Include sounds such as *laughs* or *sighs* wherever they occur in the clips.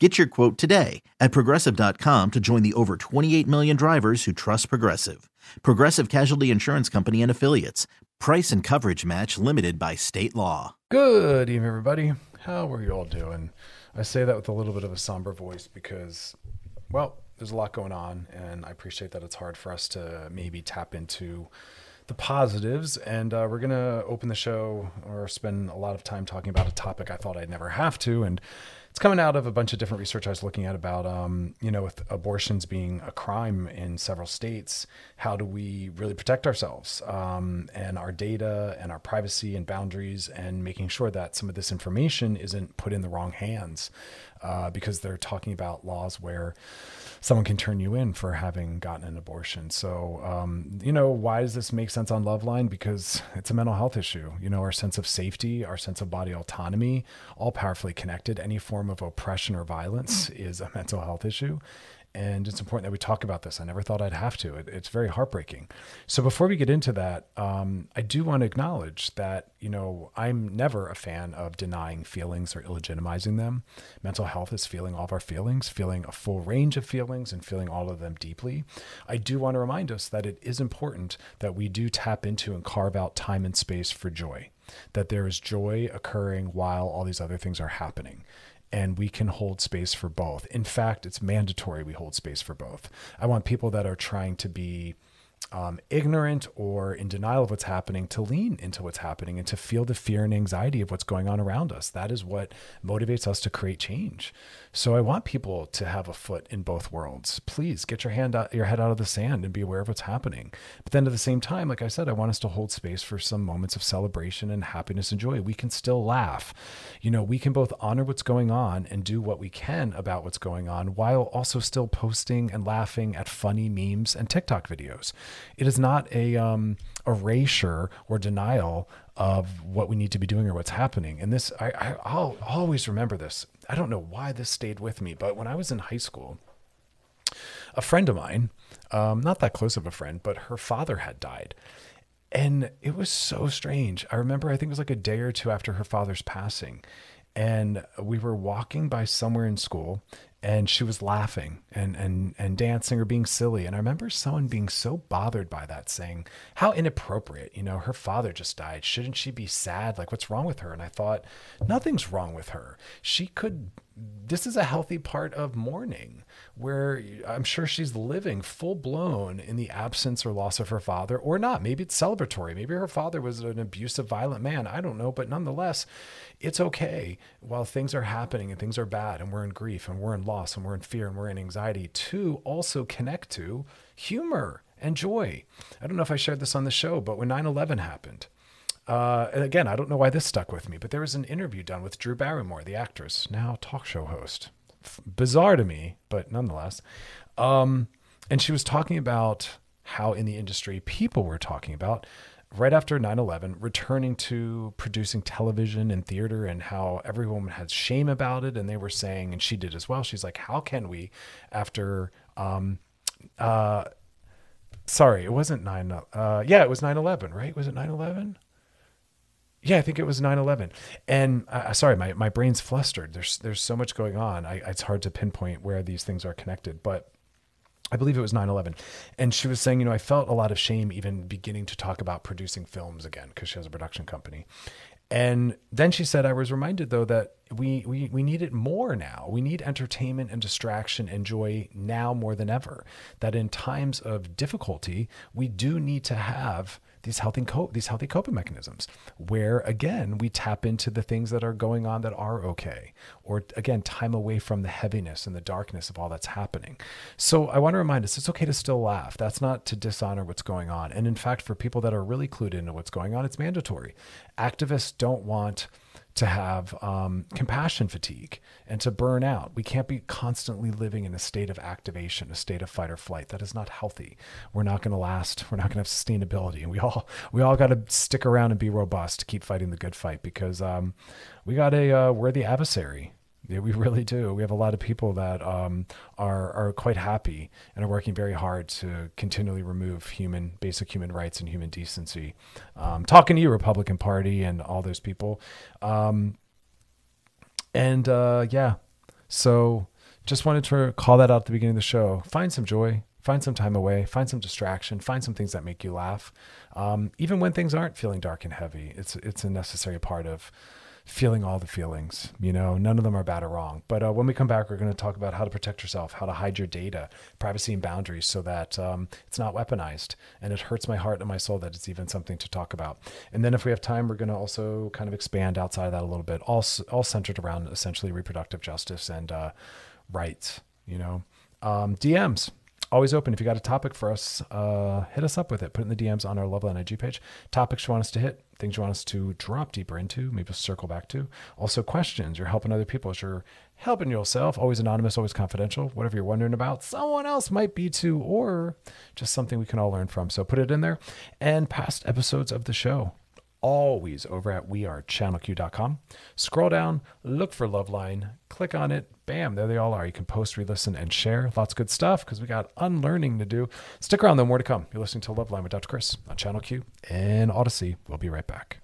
Get your quote today at progressive.com to join the over 28 million drivers who trust Progressive. Progressive Casualty Insurance Company and Affiliates. Price and coverage match limited by state law. Good evening, everybody. How are you all doing? I say that with a little bit of a somber voice because, well, there's a lot going on, and I appreciate that it's hard for us to maybe tap into the positives. And uh, we're to open the show or spend a lot of time talking about a topic I thought I'd never have to. And it's coming out of a bunch of different research I was looking at about, um, you know, with abortions being a crime in several states, how do we really protect ourselves um, and our data and our privacy and boundaries and making sure that some of this information isn't put in the wrong hands uh, because they're talking about laws where someone can turn you in for having gotten an abortion. So, um, you know, why does this make sense on Loveline? Because it's a mental health issue. You know, our sense of safety, our sense of body autonomy, all powerfully connected. Any form of oppression or violence is a mental health issue and it's important that we talk about this. I never thought I'd have to. It, it's very heartbreaking. So before we get into that, um, I do want to acknowledge that you know I'm never a fan of denying feelings or illegitimizing them. Mental health is feeling all of our feelings, feeling a full range of feelings, and feeling all of them deeply. I do want to remind us that it is important that we do tap into and carve out time and space for joy. That there is joy occurring while all these other things are happening and we can hold space for both. In fact, it's mandatory we hold space for both. I want people that are trying to be um, ignorant or in denial of what's happening to lean into what's happening and to feel the fear and anxiety of what's going on around us. That is what motivates us to create change. So I want people to have a foot in both worlds. Please get your hand out, your head out of the sand and be aware of what's happening. But then at the same time, like I said, I want us to hold space for some moments of celebration and happiness and joy. We can still laugh. You know, we can both honor what's going on and do what we can about what's going on while also still posting and laughing at funny memes and TikTok videos. It is not a um, erasure or denial of what we need to be doing or what's happening. And this, I, I'll always remember this. I don't know why this stayed with me, but when I was in high school, a friend of mine, um, not that close of a friend, but her father had died. And it was so strange. I remember, I think it was like a day or two after her father's passing. And we were walking by somewhere in school, and she was laughing and and and dancing or being silly and i remember someone being so bothered by that saying how inappropriate you know her father just died shouldn't she be sad like what's wrong with her and i thought nothing's wrong with her she could this is a healthy part of mourning where I'm sure she's living full blown in the absence or loss of her father, or not. Maybe it's celebratory. Maybe her father was an abusive, violent man. I don't know. But nonetheless, it's okay while things are happening and things are bad and we're in grief and we're in loss and we're in fear and we're in anxiety to also connect to humor and joy. I don't know if I shared this on the show, but when 9 11 happened, uh, and again, I don't know why this stuck with me, but there was an interview done with Drew Barrymore, the actress, now talk show host. F- bizarre to me, but nonetheless. Um, and she was talking about how in the industry people were talking about right after 9-11 returning to producing television and theater and how everyone had shame about it and they were saying and she did as well she's like how can we after um, uh, sorry it wasn't 9 uh, yeah it was 9-11 right was it 9-11 yeah, I think it was 9/11. And uh, sorry, my, my brain's flustered. There's there's so much going on. I, it's hard to pinpoint where these things are connected, but I believe it was 9/11. And she was saying, you know, I felt a lot of shame even beginning to talk about producing films again because she has a production company. And then she said, I was reminded though that we, we, we need it more now. We need entertainment and distraction and joy now more than ever. That in times of difficulty, we do need to have these healthy co- these healthy coping mechanisms where again we tap into the things that are going on that are okay or again time away from the heaviness and the darkness of all that's happening. So i want to remind us it's okay to still laugh. That's not to dishonor what's going on. And in fact for people that are really clued into what's going on it's mandatory. Activists don't want to have um, compassion fatigue and to burn out. We can't be constantly living in a state of activation, a state of fight or flight. That is not healthy. We're not going to last. We're not going to have sustainability, and we all we all got to stick around and be robust to keep fighting the good fight because um, we got a uh, worthy adversary yeah, we really do. We have a lot of people that um, are are quite happy and are working very hard to continually remove human basic human rights and human decency. Um, talking to you, Republican Party, and all those people. Um, and uh, yeah, so just wanted to call that out at the beginning of the show. Find some joy, find some time away, find some distraction, find some things that make you laugh, um, even when things aren't feeling dark and heavy. It's it's a necessary part of feeling all the feelings. You know, none of them are bad or wrong. But uh, when we come back, we're going to talk about how to protect yourself, how to hide your data, privacy and boundaries, so that um, it's not weaponized. And it hurts my heart and my soul that it's even something to talk about. And then if we have time, we're going to also kind of expand outside of that a little bit, all all centered around essentially reproductive justice and uh, rights. You know, um, DMs always open. If you got a topic for us, uh, hit us up with it. Put it in the DMs on our Loveline IG page. Topics you want us to hit, things you want us to drop deeper into, maybe circle back to. Also, questions. You're helping other people you're helping yourself. Always anonymous, always confidential. Whatever you're wondering about, someone else might be too, or just something we can all learn from. So put it in there. And past episodes of the show always over at wearechannelq.com. Scroll down, look for Loveline, click on it, bam, there they all are. You can post, re listen, and share. Lots of good stuff because we got unlearning to do. Stick around, though, more to come. You're listening to Loveline with Dr. Chris on Channel Q and Odyssey. We'll be right back.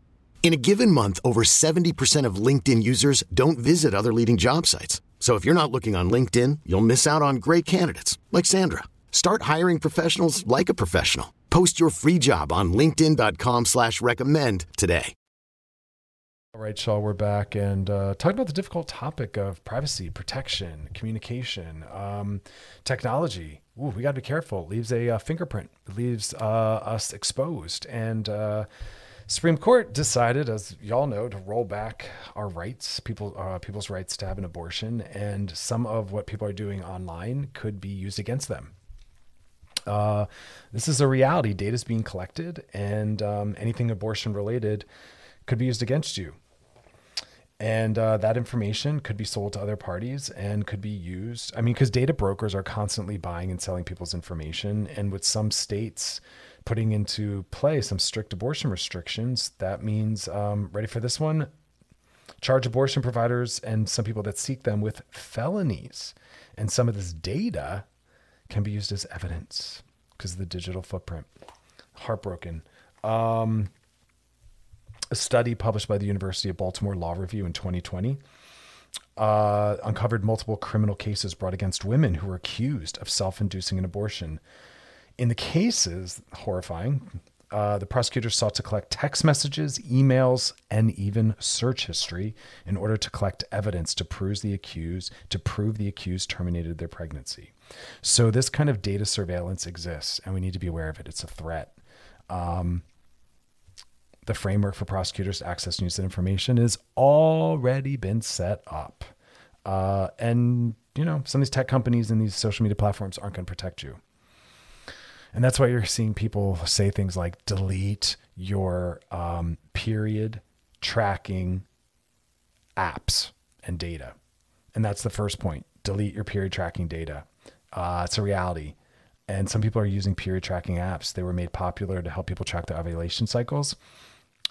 In a given month, over 70% of LinkedIn users don't visit other leading job sites. So if you're not looking on LinkedIn, you'll miss out on great candidates like Sandra. Start hiring professionals like a professional. Post your free job on LinkedIn.com slash recommend today. All right, Shaw, we're back and uh, talking about the difficult topic of privacy, protection, communication, um, technology. Ooh, we got to be careful. It leaves a uh, fingerprint. It leaves uh, us exposed. And uh, Supreme Court decided, as y'all know, to roll back our rights, people, uh, people's rights to have an abortion, and some of what people are doing online could be used against them. Uh, this is a reality. Data is being collected, and um, anything abortion related could be used against you. And uh, that information could be sold to other parties and could be used. I mean, because data brokers are constantly buying and selling people's information. And with some states, putting into play some strict abortion restrictions. That means, um, ready for this one? Charge abortion providers and some people that seek them with felonies. And some of this data can be used as evidence because of the digital footprint. Heartbroken. Um, a study published by the University of Baltimore Law Review in 2020 uh, uncovered multiple criminal cases brought against women who were accused of self-inducing an abortion. In the cases, horrifying, uh, the prosecutors sought to collect text messages, emails, and even search history in order to collect evidence to prove the accused to prove the accused terminated their pregnancy. So this kind of data surveillance exists, and we need to be aware of it. It's a threat. Um, the framework for prosecutors to access news and information has already been set up. Uh, and, you know, some of these tech companies and these social media platforms aren't going to protect you. And that's why you're seeing people say things like delete your um, period tracking apps and data. And that's the first point delete your period tracking data. Uh, it's a reality. And some people are using period tracking apps. They were made popular to help people track their ovulation cycles.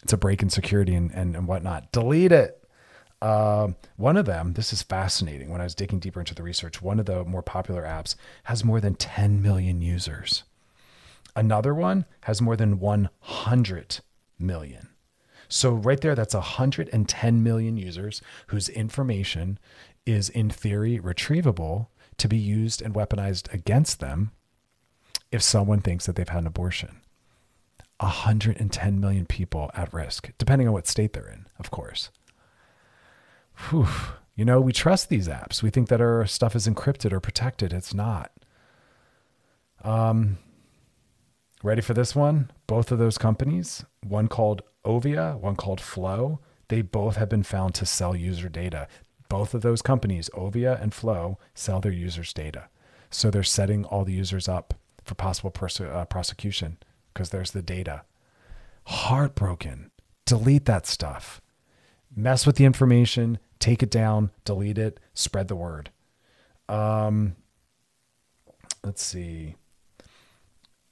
It's a break in security and, and, and whatnot. Delete it. Uh, one of them, this is fascinating. When I was digging deeper into the research, one of the more popular apps has more than 10 million users. Another one has more than 100 million. So, right there, that's 110 million users whose information is, in theory, retrievable to be used and weaponized against them if someone thinks that they've had an abortion. 110 million people at risk, depending on what state they're in, of course. Whew. You know, we trust these apps. We think that our stuff is encrypted or protected. It's not. Um, ready for this one? Both of those companies, one called Ovia, one called Flow, they both have been found to sell user data. Both of those companies, Ovia and Flow, sell their users' data. So they're setting all the users up for possible uh, prosecution because there's the data. Heartbroken. Delete that stuff. Mess with the information, take it down, delete it, spread the word. Um, let's see.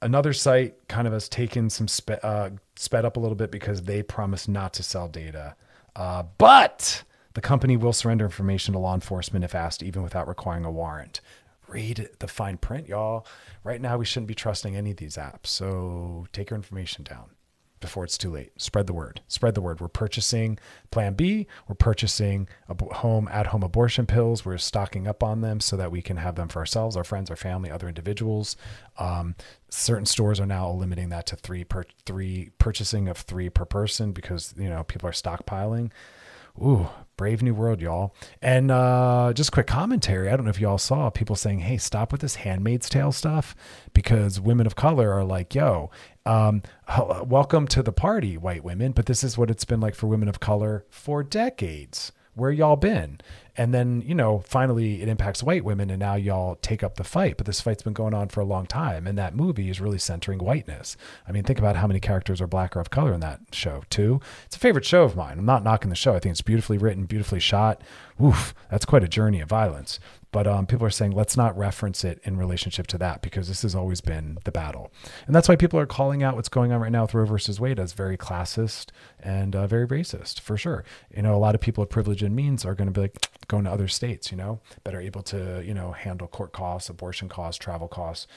Another site kind of has taken some spe- uh, sped up a little bit because they promise not to sell data, uh, but the company will surrender information to law enforcement if asked, even without requiring a warrant read the fine print, y'all. Right now, we shouldn't be trusting any of these apps. So take your information down before it's too late. Spread the word. Spread the word. We're purchasing Plan B. We're purchasing home at home abortion pills. We're stocking up on them so that we can have them for ourselves, our friends, our family, other individuals. Um, certain stores are now limiting that to three per three purchasing of three per person because you know people are stockpiling. Ooh, brave new world, y'all. And uh, just quick commentary. I don't know if y'all saw people saying, hey, stop with this Handmaid's Tale stuff because women of color are like, yo, um, welcome to the party, white women. But this is what it's been like for women of color for decades. Where y'all been? And then, you know, finally it impacts white women and now y'all take up the fight. But this fight's been going on for a long time. And that movie is really centering whiteness. I mean, think about how many characters are black or of color in that show, too. It's a favorite show of mine. I'm not knocking the show. I think it's beautifully written, beautifully shot. Oof, that's quite a journey of violence. But um, people are saying, let's not reference it in relationship to that because this has always been the battle. And that's why people are calling out what's going on right now with Roe versus Wade as very classist and uh, very racist, for sure. You know, a lot of people with privilege and means are going to be like going to other states, you know, that are able to, you know, handle court costs, abortion costs, travel costs.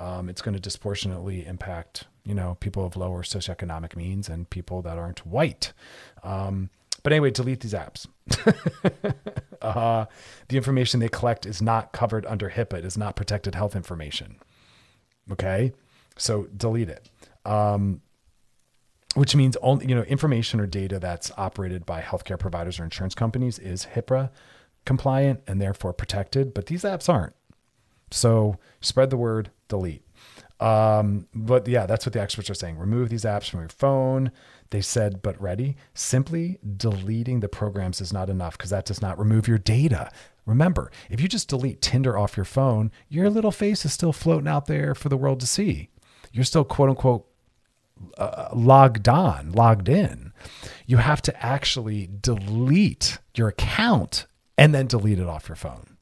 Um, it's going to disproportionately impact, you know, people of lower socioeconomic means and people that aren't white. Um, but anyway, delete these apps. *laughs* uh, the information they collect is not covered under HIPAA. It is not protected health information. Okay, so delete it. Um, which means only you know information or data that's operated by healthcare providers or insurance companies is HIPAA compliant and therefore protected, but these apps aren't. So spread the word, delete. Um, but yeah, that's what the experts are saying. Remove these apps from your phone. They said, but ready, simply deleting the programs is not enough because that does not remove your data. Remember, if you just delete Tinder off your phone, your little face is still floating out there for the world to see. You're still quote unquote uh, logged on, logged in. You have to actually delete your account and then delete it off your phone.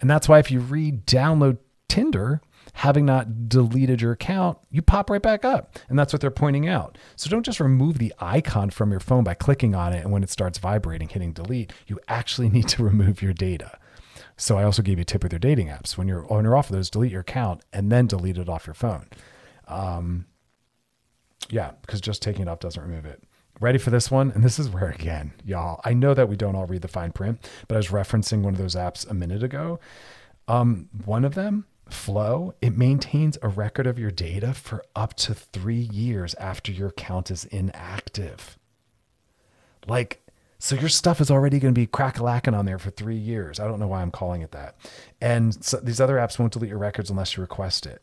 And that's why if you re download Tinder, having not deleted your account, you pop right back up. And that's what they're pointing out. So don't just remove the icon from your phone by clicking on it and when it starts vibrating, hitting delete. You actually need to *laughs* remove your data. So I also gave you a tip with your dating apps. When you're on or off of those, delete your account and then delete it off your phone. Um, yeah, because just taking it off doesn't remove it. ready for this one? And this is where, again, y'all, I know that we don't all read the fine print, but I was referencing one of those apps a minute ago. Um, one of them, Flow, it maintains a record of your data for up to three years after your account is inactive. Like, so your stuff is already going to be crack-a-lacking on there for three years. I don't know why I'm calling it that. And so these other apps won't delete your records unless you request it.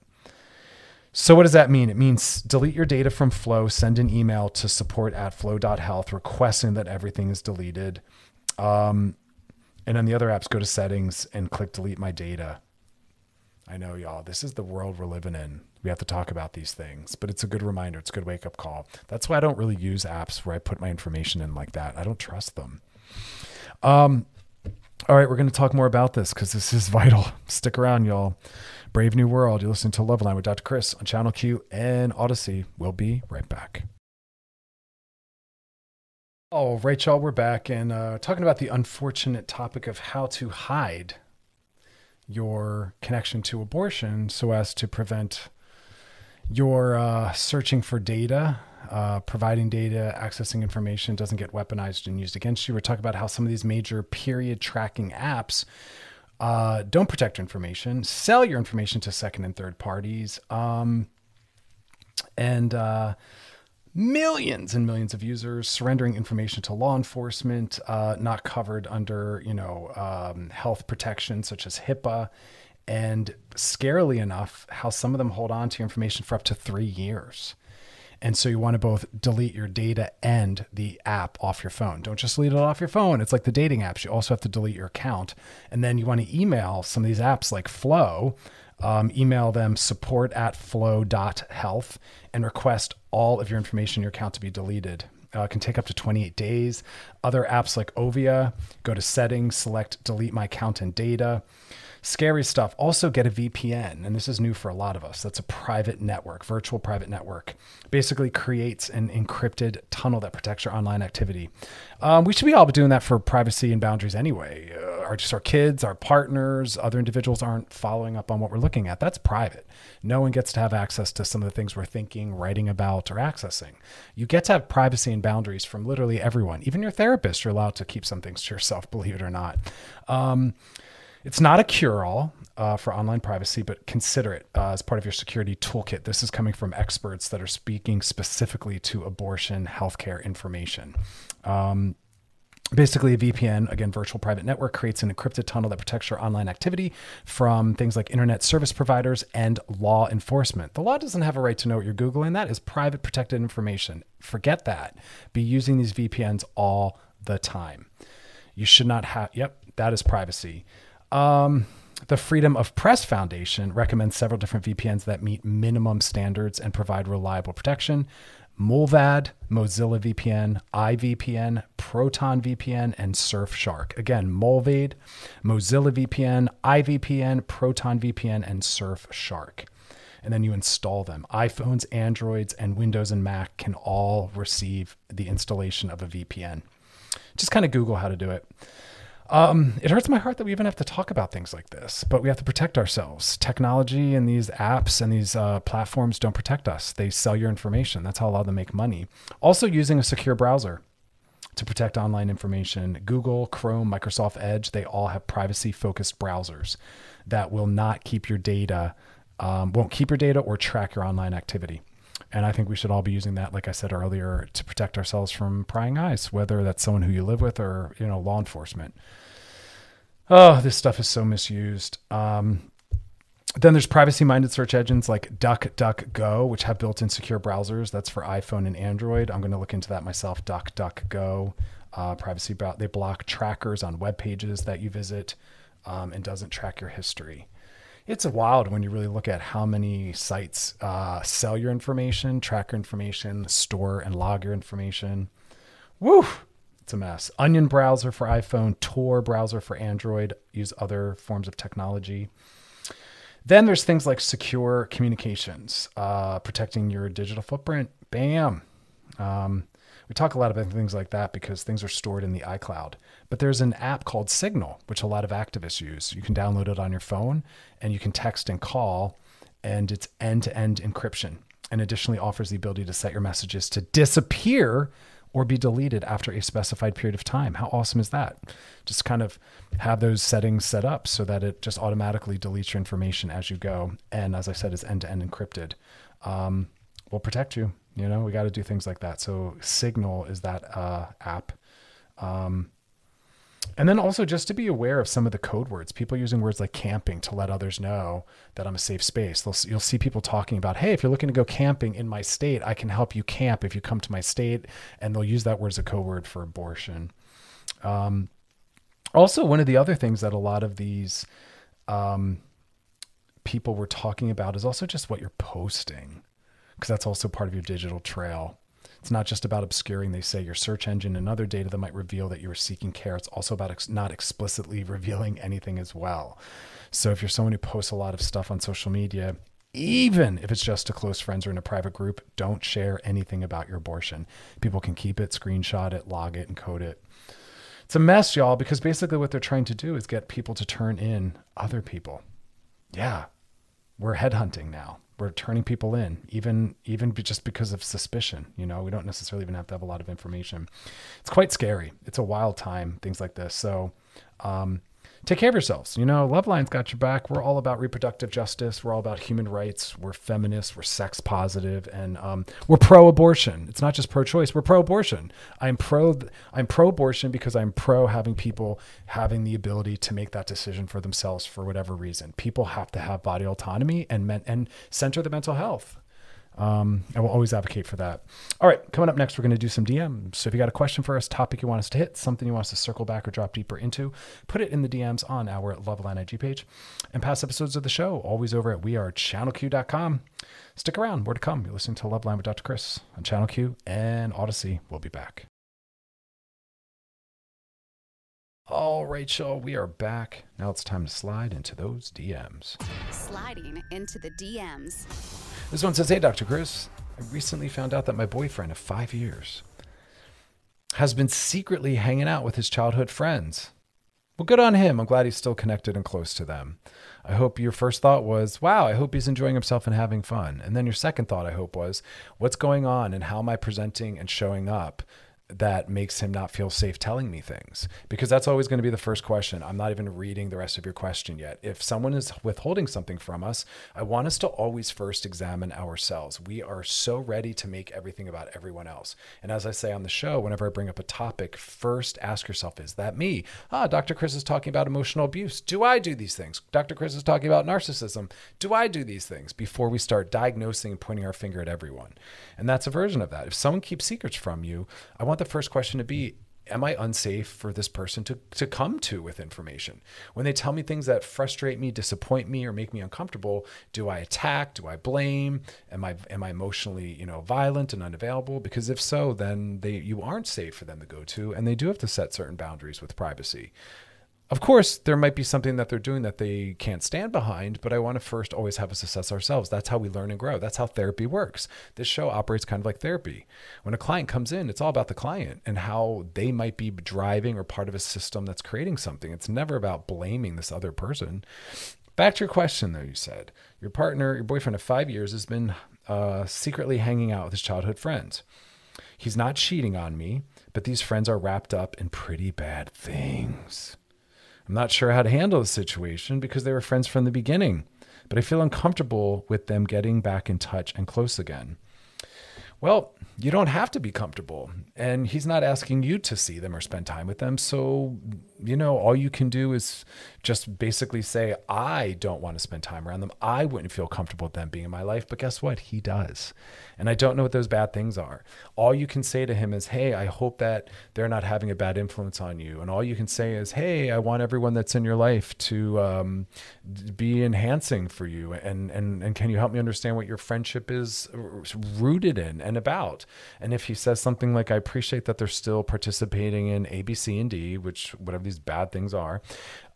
So what does that mean? It means delete your data from Flow, send an email to support at flow.health requesting that everything is deleted. Um, and on the other apps, go to settings and click delete my data. I know, y'all, this is the world we're living in. We have to talk about these things, but it's a good reminder. It's a good wake up call. That's why I don't really use apps where I put my information in like that. I don't trust them. Um, all right, we're going to talk more about this because this is *laughs* vital. Stick around, y'all. Brave New World. You're listening to Loveline with Dr. Chris on Channel Q and Odyssey. We'll be right back. Right, y'all, we're back and uh, talking about the unfortunate topic of how to hide your connection to abortion so as to prevent your uh, searching for data, uh, providing data, accessing information doesn't get weaponized and used against you. We're talking about how some of these major period tracking apps uh, don't protect your information, sell your information to second and third parties, um, and uh, millions and millions of users surrendering information to law enforcement, uh, not covered under you know um, health protection such as HIPAA, and scarily enough, how some of them hold on to your information for up to three years. And so you want to both delete your data and the app off your phone. Don't just delete it off your phone. It's like the dating apps. You also have to delete your account. And then you want to email some of these apps like Flow, um, email them support at flow.health and request all of your information in your account to be deleted. Uh, can take up to 28 days. Other apps like Ovia, go to settings, select delete my account and data. Scary stuff. Also, get a VPN, and this is new for a lot of us. That's a private network, virtual private network. Basically, creates an encrypted tunnel that protects your online activity. Um, we should be all doing that for privacy and boundaries anyway. Uh, our just our kids, our partners, other individuals aren't following up on what we're looking at. That's private. No one gets to have access to some of the things we're thinking, writing about, or accessing. You get to have privacy and boundaries from literally everyone. Even your therapist, you're allowed to keep some things to yourself, *laughs* believe it or not. Um, it's not a cure all uh, for online privacy, but consider it uh, as part of your security toolkit. This is coming from experts that are speaking specifically to abortion healthcare information. Um, Basically, a VPN, again, virtual private network, creates an encrypted tunnel that protects your online activity from things like internet service providers and law enforcement. The law doesn't have a right to know what you're Googling. That is private protected information. Forget that. Be using these VPNs all the time. You should not have, yep, that is privacy. Um, the Freedom of Press Foundation recommends several different VPNs that meet minimum standards and provide reliable protection. Mullvad, Mozilla VPN, iVPN, Proton VPN, and Surfshark. Again, Mullvad, Mozilla VPN, iVPN, Proton VPN, and Surfshark. And then you install them. iPhones, Androids, and Windows and Mac can all receive the installation of a VPN. Just kind of Google how to do it. Um, it hurts my heart that we even have to talk about things like this, but we have to protect ourselves. Technology and these apps and these uh, platforms don't protect us. They sell your information. That's how a lot of them make money. Also, using a secure browser to protect online information. Google, Chrome, Microsoft Edge, they all have privacy focused browsers that will not keep your data, um, won't keep your data or track your online activity. And I think we should all be using that, like I said earlier, to protect ourselves from prying eyes, whether that's someone who you live with or, you know, law enforcement. Oh, this stuff is so misused. Um, then there's privacy minded search engines like DuckDuckGo, which have built in secure browsers. That's for iPhone and Android. I'm going to look into that myself. DuckDuckGo, uh, privacy, they block trackers on web pages that you visit um, and doesn't track your history. It's wild when you really look at how many sites uh, sell your information, track your information, store and log your information. Woo! It's a mess. Onion browser for iPhone, Tor browser for Android, use other forms of technology. Then there's things like secure communications, uh, protecting your digital footprint. Bam. Um, we talk a lot about things like that because things are stored in the iCloud. But there's an app called Signal, which a lot of activists use. You can download it on your phone and you can text and call, and it's end to end encryption. And additionally offers the ability to set your messages to disappear or be deleted after a specified period of time. How awesome is that? Just kind of have those settings set up so that it just automatically deletes your information as you go. And as I said, is end to end encrypted. Um, will protect you. You know, we got to do things like that. So Signal is that uh, app. Um, and then also just to be aware of some of the code words, people using words like camping to let others know that I'm a safe space. They'll, you'll see people talking about, hey, if you're looking to go camping in my state, I can help you camp if you come to my state. And they'll use that word as a code word for abortion. Um, also, one of the other things that a lot of these um, people were talking about is also just what you're posting, because that's also part of your digital trail. It's not just about obscuring, they say, your search engine and other data that might reveal that you are seeking care. It's also about ex- not explicitly *laughs* revealing anything as well. So if you're someone who posts a lot of stuff on social media, even if it's just to close friends or in a private group, don't share anything about your abortion. People can keep it, screenshot it, log it, and code it. It's a mess, y'all, because basically what they're trying to do is get people to turn in other people. Yeah, we're headhunting now we're turning people in even even just because of suspicion you know we don't necessarily even have to have a lot of information. It's quite scary. It's a wild time things like this. So um, take care of yourselves. You know, Loveline's got your back. We're all about reproductive justice. We're all about human rights. We're feminists. We're sex positive, and um, we're pro-abortion. It's not just pro-choice. We're pro-abortion. I'm pro. I'm pro-abortion because I'm pro having people having the ability to make that decision for themselves for whatever reason. People have to have body autonomy and men- and center the mental health. Um, I will always advocate for that. All right, coming up next, we're going to do some DMs. So if you got a question for us, topic you want us to hit, something you want us to circle back or drop deeper into, put it in the DMs on our Loveline IG page. And past episodes of the show, always over at wearechannelq.com. Stick around, more to come. You're listening to Loveline with Dr. Chris on Channel Q and Odyssey. We'll be back. All right, y'all, we are back. Now it's time to slide into those DMs. Sliding into the DMs. This one says, Hey, Dr. Chris, I recently found out that my boyfriend of five years has been secretly hanging out with his childhood friends. Well, good on him. I'm glad he's still connected and close to them. I hope your first thought was, wow, I hope he's enjoying himself and having fun. And then your second thought, I hope, was, what's going on and how am I presenting and showing up that makes him not feel safe telling me things because that's always going to be the first question. I'm not even reading the rest of your question yet. If someone is withholding something from us, I want us to always first examine ourselves. We are so ready to make everything about everyone else. And as I say on the show, whenever I bring up a topic, first ask yourself, is that me? Ah, Dr. Chris is talking about emotional abuse. Do I do these things? Dr. Chris is talking about narcissism. Do I do these things? Before we start diagnosing and pointing our finger at everyone. And that's a version of that. If someone keeps secrets from you, I want the first question to be am I unsafe for this person to, to come to with information? When they tell me things that frustrate me, disappoint me, or make me uncomfortable, do I attack? Do I blame? Am I am I emotionally, you know, violent and unavailable? Because if so, then they you aren't safe for them to go to, and they do have to set certain boundaries with privacy. Of course, there might be something that they're doing that they can't stand behind, but I want to first always have us assess ourselves. That's how we learn and grow. That's how therapy works. This show operates kind of like therapy. When a client comes in, it's all about the client and how they might be driving or part of a system that's creating something. It's never about blaming this other person. Back to your question, though, you said your partner, your boyfriend of five years, has been uh, secretly hanging out with his childhood friends. He's not cheating on me, but these friends are wrapped up in pretty bad things. I'm not sure how to handle the situation because they were friends from the beginning, but I feel uncomfortable with them getting back in touch and close again. Well, you don't have to be comfortable. And he's not asking you to see them or spend time with them. So, you know, all you can do is just basically say, I don't want to spend time around them. I wouldn't feel comfortable with them being in my life. But guess what? He does. And I don't know what those bad things are. All you can say to him is, Hey, I hope that they're not having a bad influence on you. And all you can say is, Hey, I want everyone that's in your life to um, be enhancing for you. And, and, and can you help me understand what your friendship is rooted in and about? And if he says something like, I appreciate that they're still participating in A, B, C, and D, which whatever these bad things are.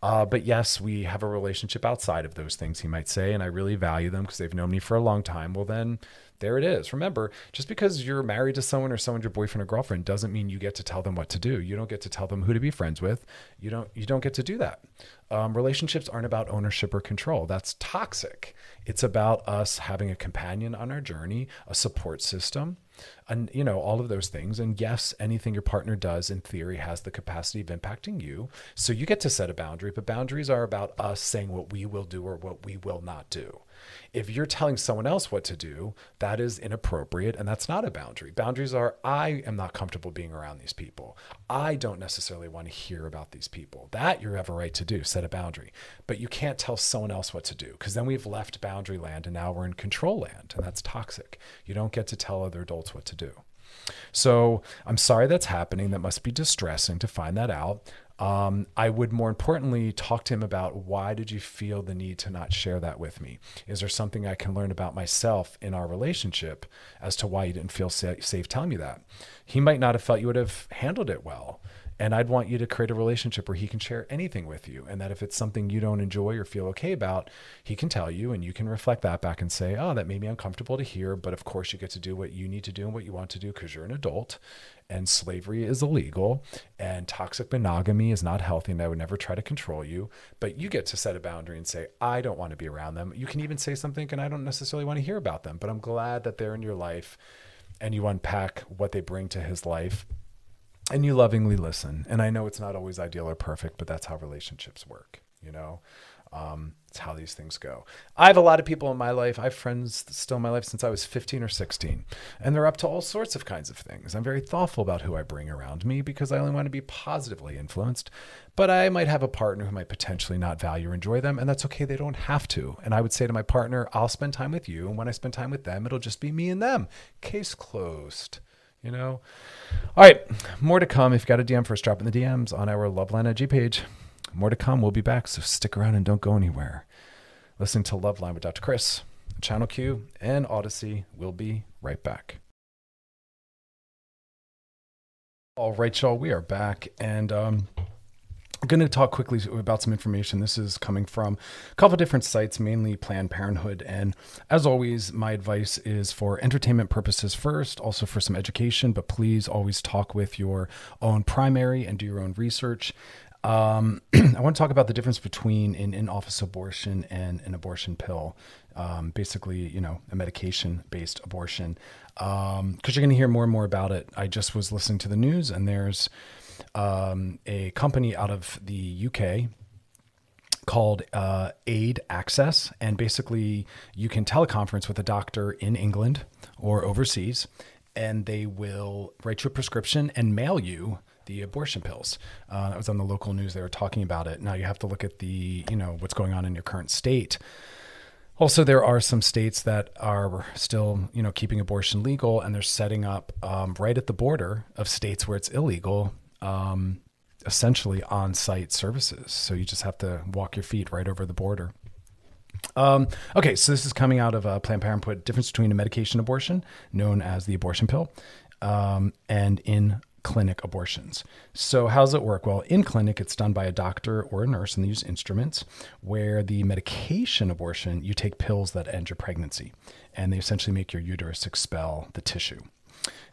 Uh, but yes, we have a relationship outside of those things, he might say, and I really value them because they've known me for a long time. Well, then there it is. Remember, just because you're married to someone or someone's your boyfriend or girlfriend doesn't mean you get to tell them what to do. You don't get to tell them who to be friends with. You don't. You don't get to do that. Um, relationships aren't about ownership or control. That's toxic. It's about us having a companion on our journey, a support system and you know all of those things. And yes anything your partner does in theory has the capacity of impacting you. So you get to set a boundary but boundaries are about us saying what we will do or what we will not do if you're telling someone else what to do, that is inappropriate and that's not a boundary. Boundaries are I am not comfortable being around these people. I don't necessarily want to hear about these people. That you have a right to do, set a boundary. But you can't tell someone else what to do because then we've left boundary land and now we're in control land and that's toxic. You don't get to tell other adults what to do. So I'm sorry that's happening. That must be distressing to find that out. Um, I would more importantly talk to him about why did you feel the need to not share that with me? Is there something I can learn about myself in our relationship as to why you didn't feel safe telling me that? He might not have felt you would have handled it well. And I'd want you to create a relationship where he can share anything with you. And that if it's something you don't enjoy or feel okay about, he can tell you and you can reflect that back and say, oh, that made me uncomfortable to hear. But of course, you get to do what you need to do and what you want to do because you're an adult and slavery is illegal and toxic monogamy is not healthy and I would never try to control you. But you get to set a boundary and say, I don't want to be around them. You can even say something and I don't necessarily want to hear about them, but I'm glad that they're in your life and you unpack what they bring to his life and you lovingly listen. And I know it's not always ideal or perfect, but that's how relationships work, you know? Um, it's how these things go. I have a lot of people in my life. I have friends still in my life since I was 15 or 16, and they're up to all sorts of kinds of things. I'm very thoughtful about who I bring around me because I only want to be positively influenced. But I might have a partner who might potentially not value or enjoy them, and that's okay. They don't have to. And I would say to my partner, I'll spend time with you, and when I spend time with them, it'll just be me and them. Case closed you know? All right, more to come. If you got a DM for us, drop in the DMs on our Loveline IG page. More to come. We'll be back, so stick around and don't go anywhere. Listening to Loveline with Dr. Chris, Channel Q, and Odyssey. We'll be right back. All right, y'all, we are back. And um, I'm going to talk quickly about some information. This is coming from a couple different sites, mainly Planned Parenthood. And as always, my advice is for entertainment purposes first, also for some education, but please always talk with your own primary and do your own research. Um, *clears throat* I want to talk about the difference between an in office abortion and an abortion pill. Um, basically, you know, a medication based abortion. Because um, you're going to hear more and more about it. I just was listening to the news, and there's um, a company out of the UK called uh, Aid Access, and basically you can teleconference with a doctor in England or overseas, and they will write you a prescription and mail you the abortion pills. Uh, that was on the local news. They were talking about it. Now you have to look at the, you know, what's going on in your current state. Also, there are some states that are still, you know, keeping abortion legal, and they're setting up um, right at the border of states where it's illegal um, essentially on site services. So you just have to walk your feet right over the border. Um, okay, so this is coming out of uh, Planned Parenthood difference between a medication abortion, known as the abortion pill, um, and in clinic abortions. So, how does it work? Well, in clinic, it's done by a doctor or a nurse, and they use instruments. Where the medication abortion, you take pills that end your pregnancy, and they essentially make your uterus expel the tissue.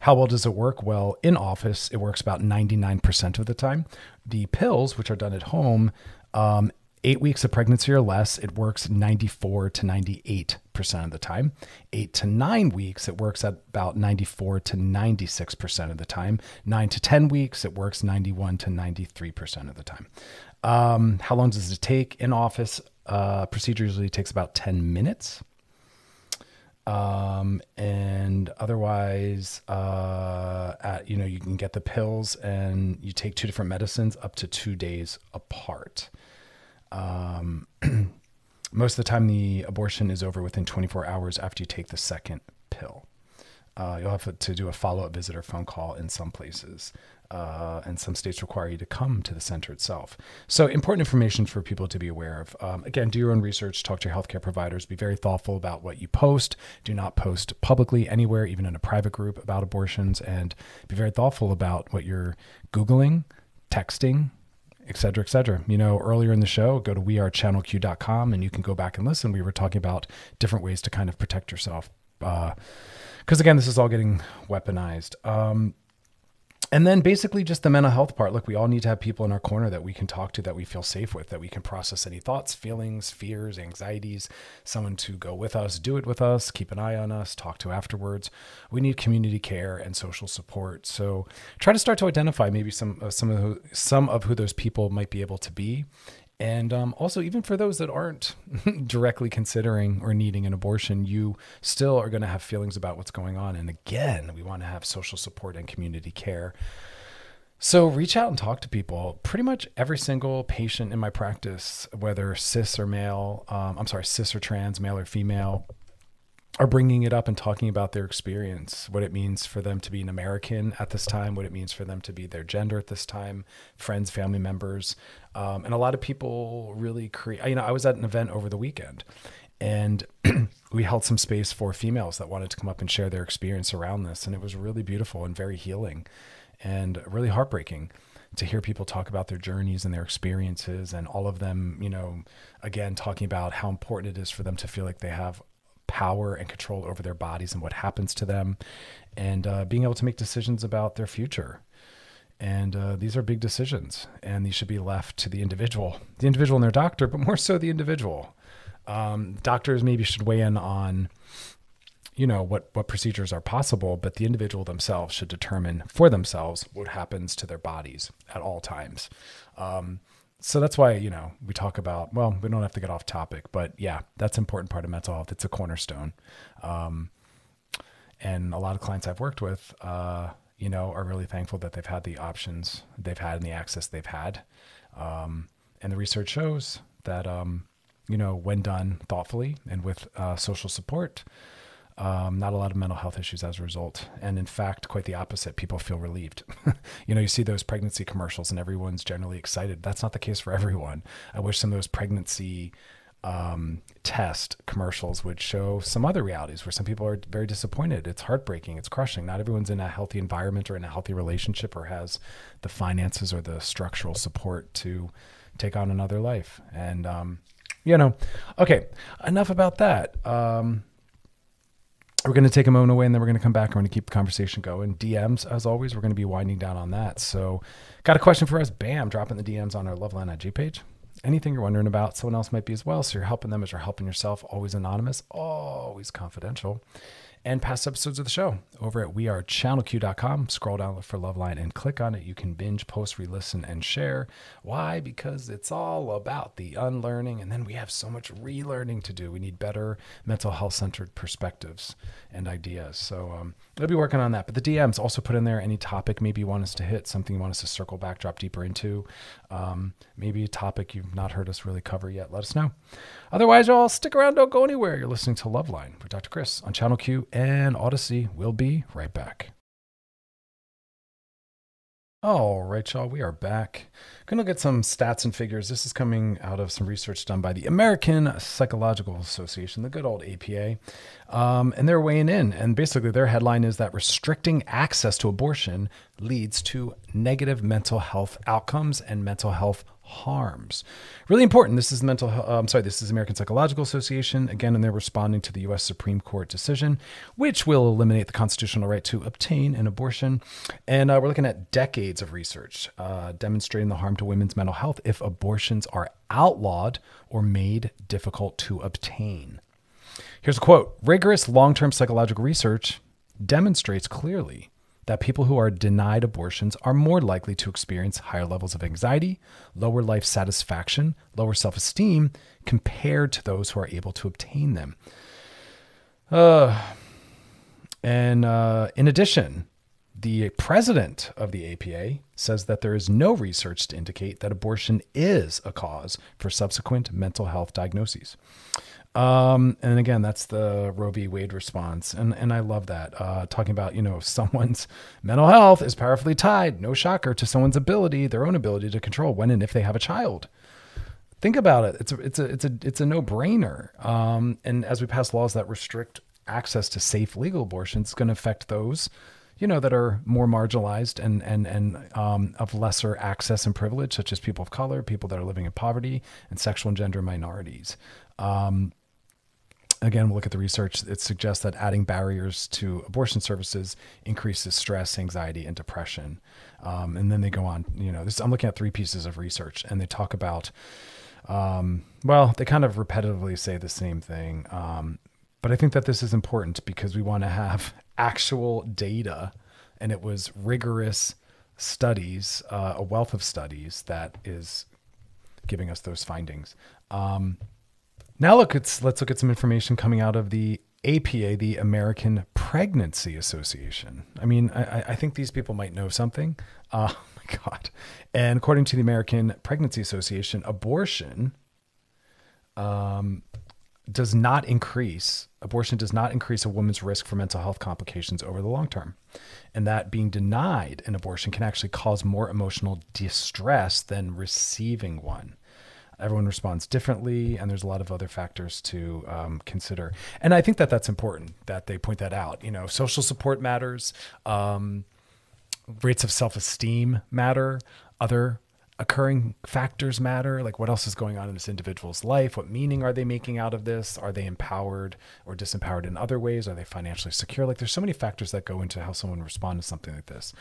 How well does it work? Well, in office, it works about 99% of the time. The pills, which are done at home, um, eight weeks of pregnancy or less, it works 94 to 98% of the time. Eight to nine weeks, it works at about 94 to 96% of the time. Nine to 10 weeks, it works 91 to 93% of the time. Um, how long does it take in office? Uh, procedure usually takes about 10 minutes. Um, and otherwise, uh, at, you know, you can get the pills and you take two different medicines up to two days apart. Um, *clears throat* most of the time, the abortion is over within 24 hours after you take the second pill. Uh, you'll have to do a follow up visit or phone call in some places uh, and some states require you to come to the center itself. So, important information for people to be aware of. Um, again, do your own research, talk to your healthcare providers, be very thoughtful about what you post. Do not post publicly anywhere, even in a private group, about abortions, and be very thoughtful about what you're Googling, texting, et cetera, et cetera. You know, earlier in the show, go to wearechannelq.com and you can go back and listen. We were talking about different ways to kind of protect yourself. Because uh, again, this is all getting weaponized. Um, and then basically just the mental health part. Look, we all need to have people in our corner that we can talk to, that we feel safe with, that we can process any thoughts, feelings, fears, anxieties, someone to go with us, do it with us, keep an eye on us, talk to afterwards. We need community care and social support. So try to start to identify maybe some uh, some of who, some of who those people might be able to be, and um, also, even for those that aren't *laughs* directly considering or needing an abortion, you still are going to have feelings about what's going on. And again, we want to have social support and community care. So reach out and talk to people. Pretty much every single patient in my practice, whether cis or male, um, I'm sorry, cis or trans, male or female, are bringing it up and talking about their experience, what it means for them to be an American at this time, what it means for them to be their gender at this time, friends, family members. Um, and a lot of people really create, you know, I was at an event over the weekend and *clears throat* we held some space for females that wanted to come up and share their experience around this. And it was really beautiful and very healing and really heartbreaking to hear people talk about their journeys and their experiences and all of them, you know, again, talking about how important it is for them to feel like they have power and control over their bodies and what happens to them, and uh, being able to make decisions about their future. And uh, these are big decisions, and these should be left to the individual, the individual and their doctor, but more so the individual. Um, doctors maybe should weigh in on, you know, what what procedures are possible, but the individual themselves should determine for themselves what happens to their bodies at all times. Um, so that's why you know we talk about well we don't have to get off topic but yeah that's an important part of mental health. It's a cornerstone. Um, and a lot of clients i've worked with uh, you know are really thankful that they've had the options they've had and the access they've had. Um, and the research shows that um, you know when done thoughtfully and with uh, social support um, not a lot of mental health issues as a result. And in fact, quite the opposite. People feel relieved. *laughs* you know, you see those pregnancy commercials and everyone's generally excited. That's not the case for everyone. I wish some of those pregnancy um, test commercials would show some other realities where some people are very disappointed. It's heartbreaking. It's crushing. Not everyone's in a healthy environment or in a healthy relationship or has the finances or the structural support to take on another life. And, um, you know, okay, enough about that. Um, we're going to take a moment away and then we're going to come back. We're going to keep the conversation going. DMs, as always, we're going to be winding down on that. So, got a question for us? Bam, dropping the DMs on our Loveline IG page. Anything you're wondering about, someone else might be as well. So, you're helping them as you're helping yourself. Always anonymous, always confidential and past episodes of the show over at wearechannelq.com. Scroll down for Loveline and click on it. You can binge, post, re listen, and share. Why? Because it's all about the unlearning, and then we have so much relearning to do. We need better mental health centered perspectives and ideas. So um, I'll be working on that. But the DMs also put in there any topic maybe you want us to hit, something you want us to circle back, drop deeper into, um, maybe a topic you've not heard us really cover yet. Let us know. Otherwise, y'all stick around, don't go anywhere. You're listening to Loveline with Dr. Chris on Channel Q and Audacy. We'll be right back. All right, y'all, we are back. Gonna look at some stats and figures. This is coming out of some research done by the American Psychological Association, the good old APA. Um, and they're weighing in. And basically, their headline is that restricting access to abortion leads to negative mental health outcomes and mental health harms. Really important. This is the mental. Uh, I'm sorry. This is American Psychological Association again, and they're responding to the U.S. Supreme Court decision, which will eliminate the constitutional right to obtain an abortion. And uh, we're looking at decades of research uh, demonstrating the harm to women's mental health if abortions are outlawed or made difficult to obtain. Here's a quote: Rigorous long-term psychological research demonstrates clearly that people who are denied abortions are more likely to experience higher levels of anxiety, lower life satisfaction, lower self esteem compared to those who are able to obtain them. Uh, and uh, in addition, the president of the APA says that there is no research to indicate that abortion is a cause for subsequent mental health diagnoses. Um, and again, that's the Roe v. Wade response, and and I love that. Uh, talking about you know someone's *laughs* mental health is powerfully tied, no shocker, to someone's ability, their own ability to control when and if they have a child. Think about it. It's a it's a it's a it's a no brainer. Um, and as we pass laws that restrict access to safe legal abortions, it's going to affect those you know, that are more marginalized and and and um, of lesser access and privilege, such as people of color, people that are living in poverty, and sexual and gender minorities. Um, again, we'll look at the research. It suggests that adding barriers to abortion services increases stress, anxiety, and depression. Um, and then they go on, you know, this, I'm looking at three pieces of research and they talk about, um, well, they kind of repetitively say the same thing. Um, but I think that this is important because we want to have *laughs* actual data and it was rigorous studies, uh, a wealth of studies that is giving us those findings. Um, now look, it's, let's look at some information coming out of the APA, the American Pregnancy Association. I mean, I, I think these people might know something. Uh, *laughs* oh my God. And according to the American Pregnancy Association, abortion um, does not increase, abortion does not increase a woman's risk for mental health complications over the long term. And that being denied an abortion can actually cause more emotional distress than receiving one everyone responds differently and there's a lot of other factors to um, consider. And i think that that's important that they point that out. You know social support matters um, rates of self-esteem matter other occurring factors matter like what else is going on in this individual's life? What meaning are they making out of this? Are they empowered or disempowered in other ways? Are they financially secure? Like there's so many factors that go into how someone responds to something like this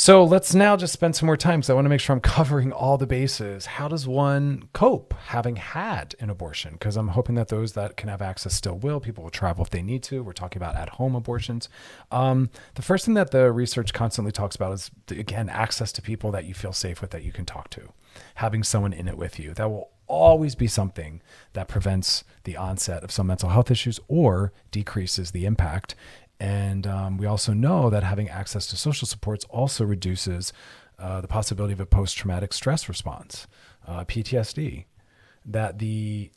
so let's now just spend some more time because I want to make sure I'm covering all the bases. How does one cope having had an abortion? Because I'm hoping that those that can have access still will. People will travel if they need to. We're talking about at home abortions. Um, the first thing that the research constantly talks about is, again, access to people that you feel safe with, that you can talk to, having someone in it with you. That will always be something that prevents the onset of some mental health issues or decreases the impact and um, we also know that having access to social supports also reduces uh, the possibility of a post traumatic stress response, uh, PTSD. That the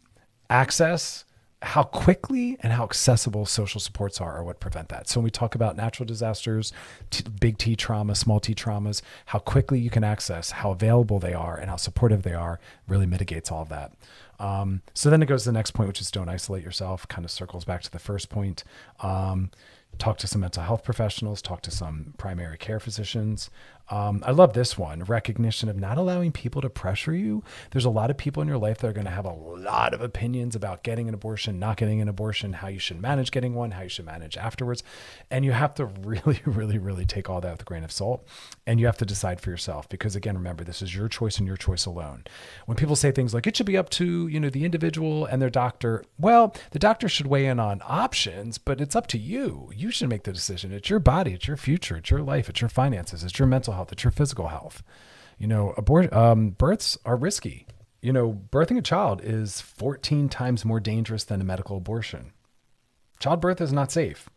access, how quickly and how accessible social supports are, are what prevent that. So when we talk about natural disasters, t- big T trauma, small T traumas, how quickly you can access, how available they are, and how supportive they are really mitigates all of that. Um, so then it goes to the next point, which is don't isolate yourself, kind of circles back to the first point. Um, talk to some mental health professionals, talk to some primary care physicians. Um, I love this one recognition of not allowing people to pressure you. There's a lot of people in your life that are going to have a lot of opinions about getting an abortion, not getting an abortion, how you should manage getting one, how you should manage afterwards. And you have to *laughs* really, really, really take all that with a grain of salt. And you have to decide for yourself because, again, remember, this is your choice and your choice alone. When people say things like it should be up to, you know, the individual and their doctor, well, the doctor should weigh in on options, but it's up to you. You should make the decision. It's your body, it's your future, it's your life, it's your finances, it's your mental health health, it's your physical health. You know, abort um, births are risky. You know, birthing a child is 14 times more dangerous than a medical abortion. Childbirth is not safe.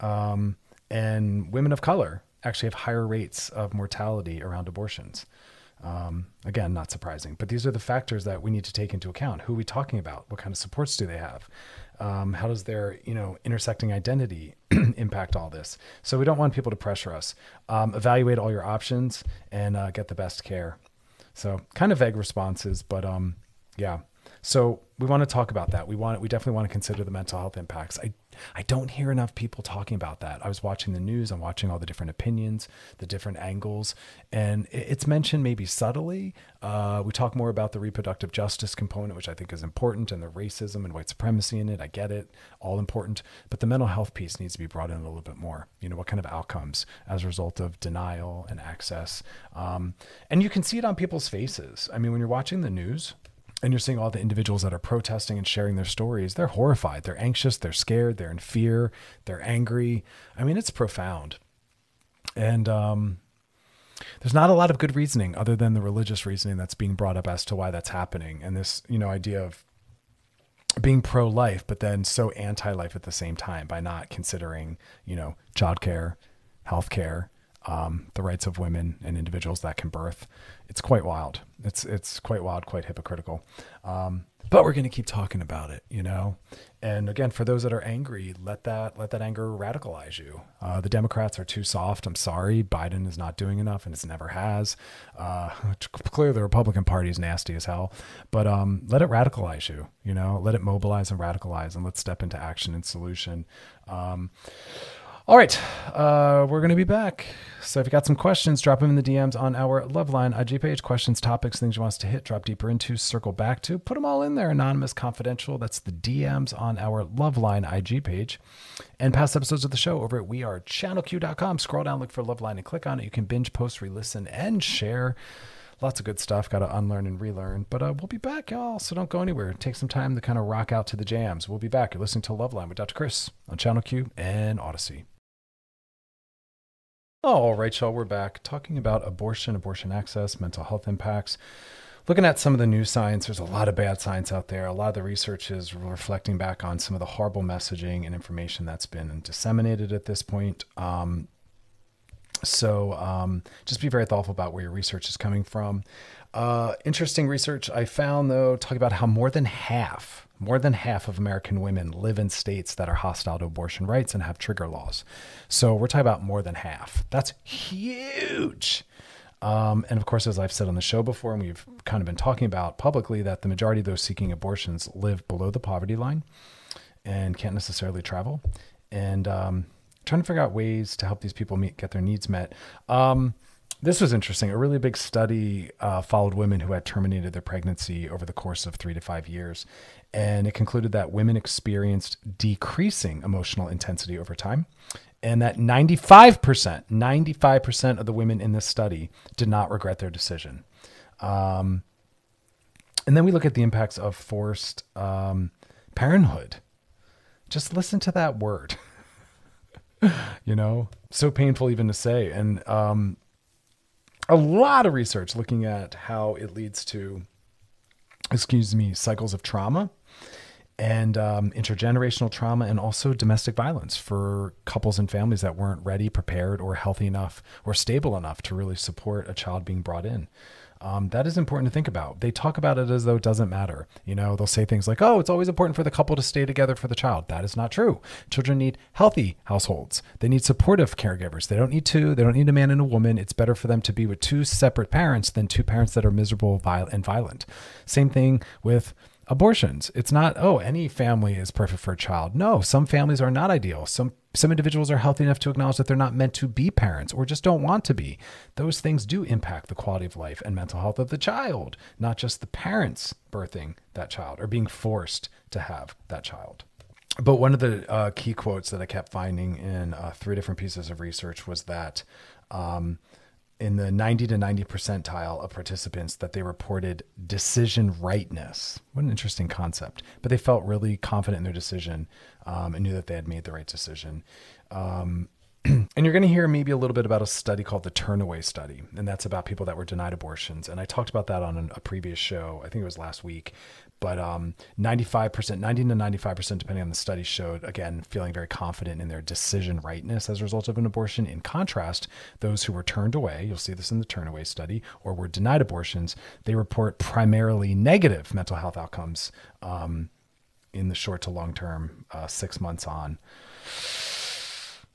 Um, and women of color actually have higher rates of mortality around abortions. Um, again, not surprising, but these are the factors that we need to take into account. Who are we talking about? What kind of supports do they have? Um, how does their you know intersecting identity *clears throat* impact all this? So we don't want people to pressure us. Um, evaluate all your options and uh, get the best care. So kind of vague responses, but um, yeah. So we want to talk about that. We want we definitely want to consider the mental health impacts. I I don't hear enough people talking about that. I was watching the news, I'm watching all the different opinions, the different angles, and it's mentioned maybe subtly. Uh, we talk more about the reproductive justice component, which I think is important, and the racism and white supremacy in it. I get it, all important. But the mental health piece needs to be brought in a little bit more. You know, what kind of outcomes as a result of denial and access? Um, and you can see it on people's faces. I mean, when you're watching the news, and you're seeing all the individuals that are protesting and sharing their stories. They're horrified. They're anxious. They're scared. They're in fear. They're angry. I mean it's profound. And um, there's not a lot of good reasoning other than the religious reasoning that's being brought up as to why that's happening. And this you know idea of being pro-life but then so anti-life at the same time by not considering you know childcare healthcare um, the rights of women and individuals that can birth. It's quite wild. It's it's quite wild, quite hypocritical. Um, but we're going to keep talking about it, you know. And again, for those that are angry, let that let that anger radicalize you. Uh, the Democrats are too soft. I'm sorry, Biden is not doing enough, and it never has. Uh, *laughs* clearly, the Republican Party is nasty as hell. But um, let it radicalize you. You know, let it mobilize and radicalize, and let's step into action and solution. Um, All right, uh, we're going to be back. So if you got some questions, drop them in the DMs on our Loveline IG page. Questions, topics, things you want us to hit, drop deeper into, circle back to. Put them all in there, anonymous, confidential. That's the DMs on our Loveline IG page. And past episodes of the show over at wearechannelq.com. Scroll down, look for Loveline, and click on it. You can binge, post, re-listen, and share. Lots of good stuff. Got to unlearn and relearn. But uh, we'll be back, y'all. So don't go anywhere. Take some time to kind of rock out to the jams. We'll be back. You're listening to Loveline with Dr. Chris on Channel Q and Audacy. All right, y'all, we're back talking about abortion, abortion access, mental health impacts. Looking at some of the new science, there's a lot of bad science out there. A lot of the research is reflecting back on some of the horrible messaging and information that's been disseminated at this point. Um, so um, just be very thoughtful about where your research is coming from. Uh, interesting research I found, though, talking about how more than half more than half of American women live in states that are hostile to abortion rights and have trigger laws. So we're talking about more than half. That's huge. Um, and of course, as I've said on the show before, and we've kind of been talking about publicly, that the majority of those seeking abortions live below the poverty line and can't necessarily travel. And um, trying to figure out ways to help these people meet, get their needs met. Um, this was interesting. A really big study uh, followed women who had terminated their pregnancy over the course of three to five years. And it concluded that women experienced decreasing emotional intensity over time. And that 95%, 95% of the women in this study did not regret their decision. Um, and then we look at the impacts of forced um, parenthood. Just listen to that word. *laughs* you know, so painful even to say. And um, a lot of research looking at how it leads to, excuse me, cycles of trauma and um, intergenerational trauma and also domestic violence for couples and families that weren't ready, prepared, or healthy enough or stable enough to really support a child being brought in. Um, that is important to think about. They talk about it as though it doesn't matter. You know, they'll say things like, oh, it's always important for the couple to stay together for the child. That is not true. Children need healthy households. They need supportive caregivers. They don't need two. They don't need a man and a woman. It's better for them to be with two separate parents than two parents that are miserable and violent. Same thing with abortions. It's not, oh, any family is perfect for a child. No, some families are not ideal. Some some individuals are healthy enough to acknowledge that they're not meant to be parents or just don't want to be. Those things do impact the quality of life and mental health of the child, not just the parents birthing that child or being forced to have that child. But one of the uh, key quotes that I kept finding in uh, three different pieces of research was that um, in the 90 to 90 percentile of participants that they reported decision rightness. What an interesting concept. But they felt really confident in their decision um, and knew that they had made the right decision. Um, *clears throat* and you're going to hear maybe a little bit about a study called the Turnaway Study, and that's about people that were denied abortions. And I talked about that on a previous show. I think it was last week but um, 95%, 90 to 95%, depending on the study, showed again feeling very confident in their decision rightness as a result of an abortion. In contrast, those who were turned away, you'll see this in the turnaway study, or were denied abortions, they report primarily negative mental health outcomes um, in the short to long term, uh, six months on.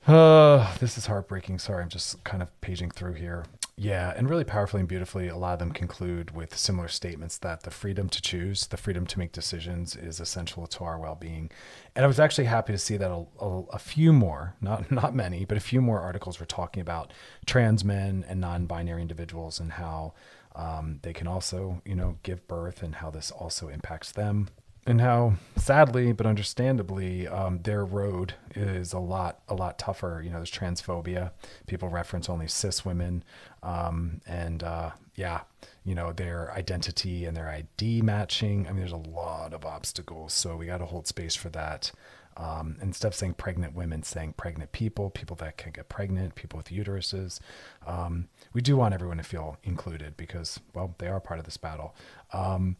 Uh, *sighs* this is heartbreaking. Sorry, I'm just kind of paging through here. Yeah, and really powerfully and beautifully, a lot of them conclude with similar statements that the freedom to choose, the freedom to make decisions is essential to our well being. And I was actually happy to see that a, a, a, few more, not, *laughs* not many, but a few more articles were talking about trans men and non binary individuals and how um, they can also, you know, give birth and how this also impacts them and how sadly but understandably um, their road is a lot a lot tougher. You know there's transphobia. People reference only cis women. Um, and uh, yeah you know their identity and their id matching. I mean there's a lot of obstacles so we got to hold space for that. Um, instead of saying pregnant women saying pregnant people people that can get pregnant people with uteruses. Um, we do want everyone to feel included because well they are part of this battle. Um,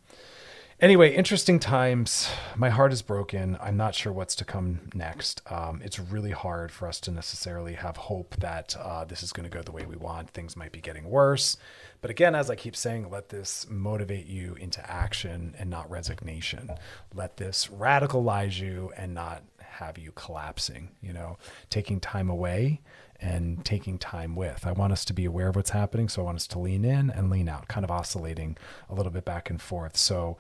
anyway, interesting times. My heart is broken. I'm not sure what's to come next. Um, it's really hard for us to necessarily have hope that uh, this is going to go the way we want. Things might be getting worse. But again, as I keep saying, let this motivate you into action and not resignation. Let this radicalize you and not have you collapsing, you know, taking time away and taking time with. I want us to be aware of what's happening. So I want us to lean in and lean out, kind of oscillating a little bit back and forth. So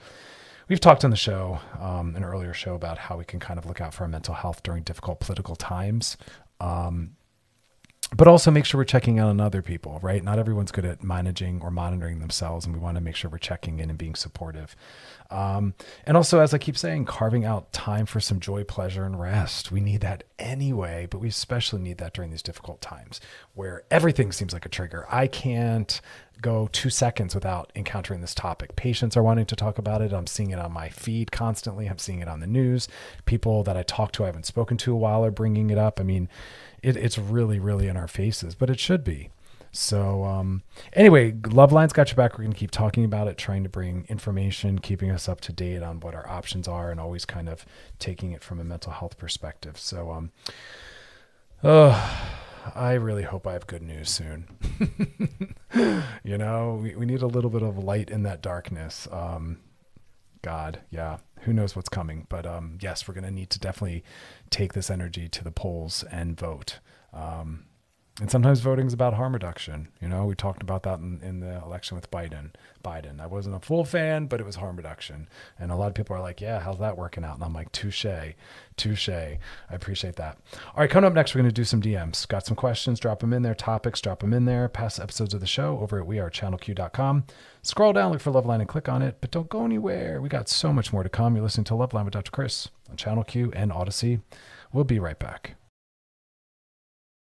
we've talked on the show, um, an earlier show, about how we can kind of look out for our mental health during difficult political times. Um, but also make sure we're checking in on other people, right? Not everyone's good at managing or monitoring themselves, and we want to make sure we're checking in and being supportive. Um, and also, as I keep saying, carving out time for some joy, pleasure, and rest. We need that anyway, but we especially need that during these difficult times where everything seems like a trigger. I can't go two seconds without encountering this topic. Patients are wanting to talk about it. I'm seeing it on my feed constantly. I'm seeing it on the news. People that I talk to, I haven't spoken to a while, are bringing it up. I mean, it, it's really, really in our faces, but it should be. So, um, anyway, Loveline's got your back. We're going to keep talking about it, trying to bring information, keeping us up to date on what our options are, and always kind of taking it from a mental health perspective. So, um, uh, I really hope I have good news soon. *laughs* you know, we, we need a little bit of light in that darkness. Um, God, yeah, who knows what's coming? But um, yes, we're going to need to definitely take this energy to the polls and vote. Um, and sometimes voting is about harm reduction. You know, we talked about that in, in the election with Biden. Biden. I wasn't a full fan, but it was harm reduction. And a lot of people are like, yeah, how's that working out? And I'm like, touche, touche. I appreciate that. All right, coming up next, we're going to do some DMs. Got some questions, drop them in there. Topics, drop them in there. Past episodes of the show over at wearechannelq.com. Scroll down, look for Loveline and click on it, but don't go anywhere. We got so much more to come. You're listening to Loveline with Dr. Chris on Channel Q and Audacy. We'll be right back.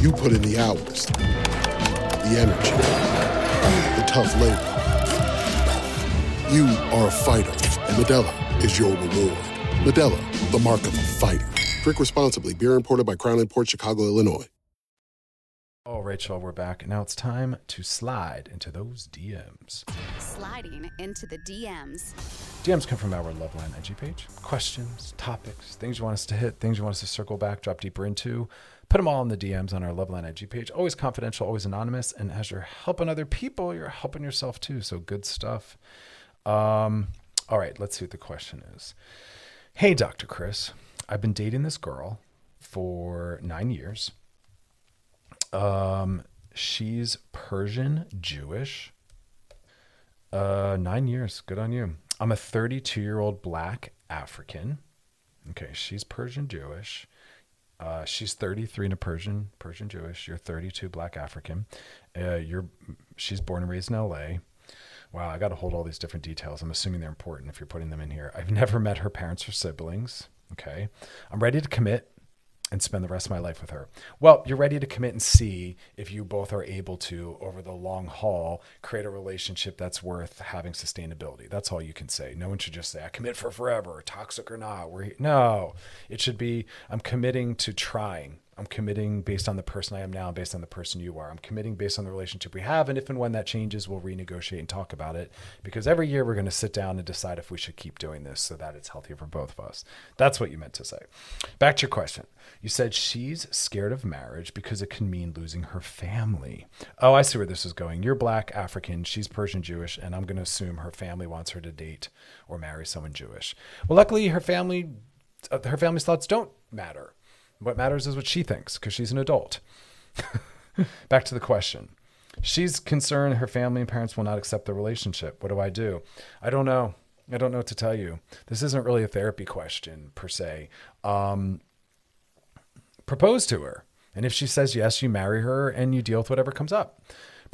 You put in the hours, the energy, the tough labor. You are a fighter, and Modelo is your reward. Modelo, the mark of a fighter. Drink responsibly. Beer imported by Crown Port Chicago, Illinois. Oh, Rachel, we're back. Now it's time to slide into those DMs. Sliding into the DMs. DMs come from our Loveline IG page. Questions, topics, things you want us to hit, things you want us to circle back, drop deeper into. Put them all in the DMs on our Loveline IG page. Always confidential, always anonymous. And as you're helping other people, you're helping yourself too. So good stuff. Um, all right, let's see what the question is. Hey, Dr. Chris, I've been dating this girl for nine years. Um, she's Persian Jewish. Uh, nine years. Good on you. I'm a 32 year old black African. Okay, she's Persian Jewish. Uh, she's 33 and a Persian Persian Jewish. You're 32 black African. Uh, you're she's born and raised in L.A. Wow, I got to hold all these different details. I'm assuming they're important if you're putting them in here. I've *laughs* never met her parents or siblings. Okay, I'm ready to commit and spend the rest of my life with her. Well, you're ready to commit and see if you both are able to, over the long haul, create a relationship that's worth having sustainability. That's all you can say. No one should just say, I commit for forever, toxic or not. We're, no, it should be, I'm committing to trying. I'm committing based on the person I am now, based on the person you are. I'm committing based on the relationship we have. And if and when that changes, we'll renegotiate and talk about it. Because every year we're going to sit down and decide if we should keep doing this so that it's healthier for both of us. That's what you meant to say. Back to your question. You said she's scared of marriage because it can mean losing her family. Oh, I see where this is going. You're black, African, she's Persian Jewish, and I'm going to assume her family wants her to date or marry someone Jewish. Well, luckily, her family. Uh, her family's thoughts don't matter what matters is what she thinks because she's an adult. *laughs* Back to the question. She's concerned her family and parents will not accept the relationship. What do I do? I don't know. I don't know what to tell you. This isn't really a therapy question per se. Um, propose to her. And if she says yes, you marry her and you deal with whatever comes up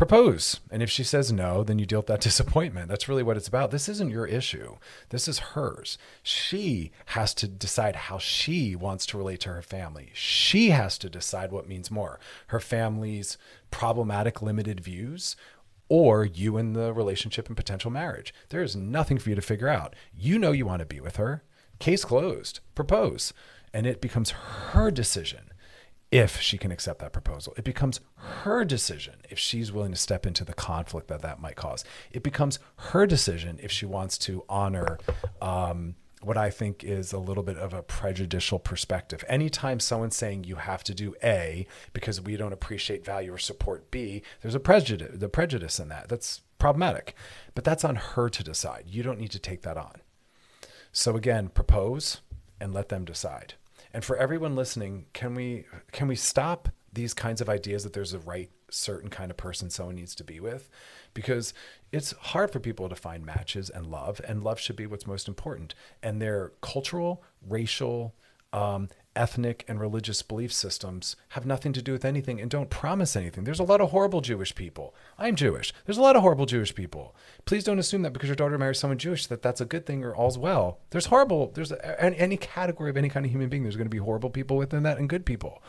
propose. And if she says no, then you deal with that *laughs* disappointment. That's really what it's about. This isn't your issue. This is hers. She has to decide how she wants to relate to her family. She has to decide what means more her family's problematic, limited views or you in the relationship and potential marriage. There is nothing for you to figure out. You know you want to be with her. Case closed. Propose. And it becomes her decision if she can accept that proposal. It becomes her decision if she's willing to step into the conflict that that might cause. It becomes her decision if she wants to honor um, what I think is a little bit of a prejudicial perspective. Anytime someone's saying you have to do A because we don't appreciate, value, or support B, there's a prejudice, the prejudice in that. That's problematic. But that's on her to decide. You don't need to take that on. So again, propose and let them decide. And for everyone listening, can we can we stop these kinds of ideas that there's a right certain kind of person someone needs to be with? Because it's hard for people to find matches and love and love should be what's most important. And their cultural racial um, ethnic and religious belief systems have nothing to do with anything and don't promise anything. There's a lot of horrible Jewish people. I'm Jewish. There's a lot of horrible Jewish people. Please don't assume that because your daughter marries someone Jewish that that's a good thing or all's well. There's horrible. There's a, any category of any kind of human being. There's going to be horrible people within that and good people.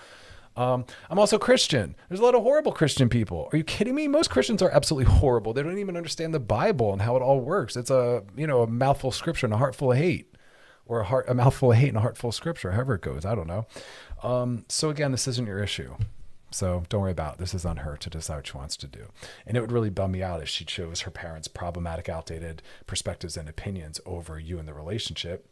Um, I'm also Christian. There's a lot of horrible Christian people. Are you kidding me? Most Christians are absolutely horrible. They don't even understand the Bible and how it all works. It's a you know a mouthful of scripture and a heart full of hate or a heart a mouthful of hate and a heart full of scripture, however it goes. I don't know. Um, so again, this isn't your issue. So don't worry about it. This is on her to decide what she wants to do. And it would really bum me out if she chose her parents' problematic, outdated perspectives and opinions over you and the relationship.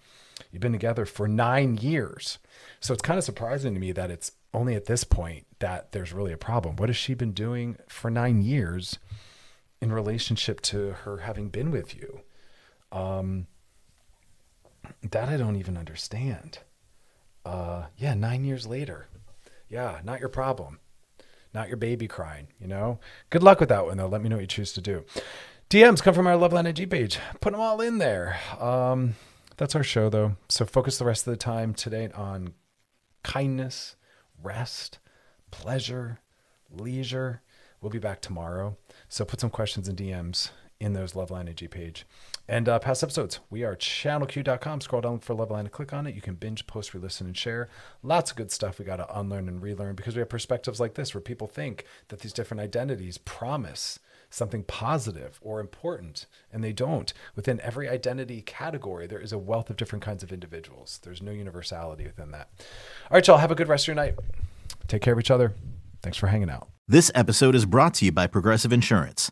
You've been together for nine years. So it's kind of surprising to me that it's only at this point that there's really a problem. What has she been doing for nine years in relationship to her having been with you? Um, that I don't even understand. Uh, yeah, nine years later. Yeah, not your problem. Not your baby crying, you know? Good luck with that one, though. Let me know what you choose to do. DMs come from our Loveline IG page. Put them all in there. Um, that's our show, though. So focus the rest of the time today on kindness, rest, pleasure, leisure. We'll be back tomorrow. So put some questions in DMs in those Loveline IG page. And uh, past episodes, we are channelq.com. Scroll down for Loveline and click on it. You can binge, post, re listen, and share. Lots of good stuff we got to unlearn and relearn because we have perspectives like this where people think that these different identities promise something positive or important, and they don't. Within every identity category, there is a wealth of different kinds of individuals. There's no universality within that. All right, y'all, have a good rest of your night. Take care of each other. Thanks for hanging out. This episode is brought to you by Progressive Insurance.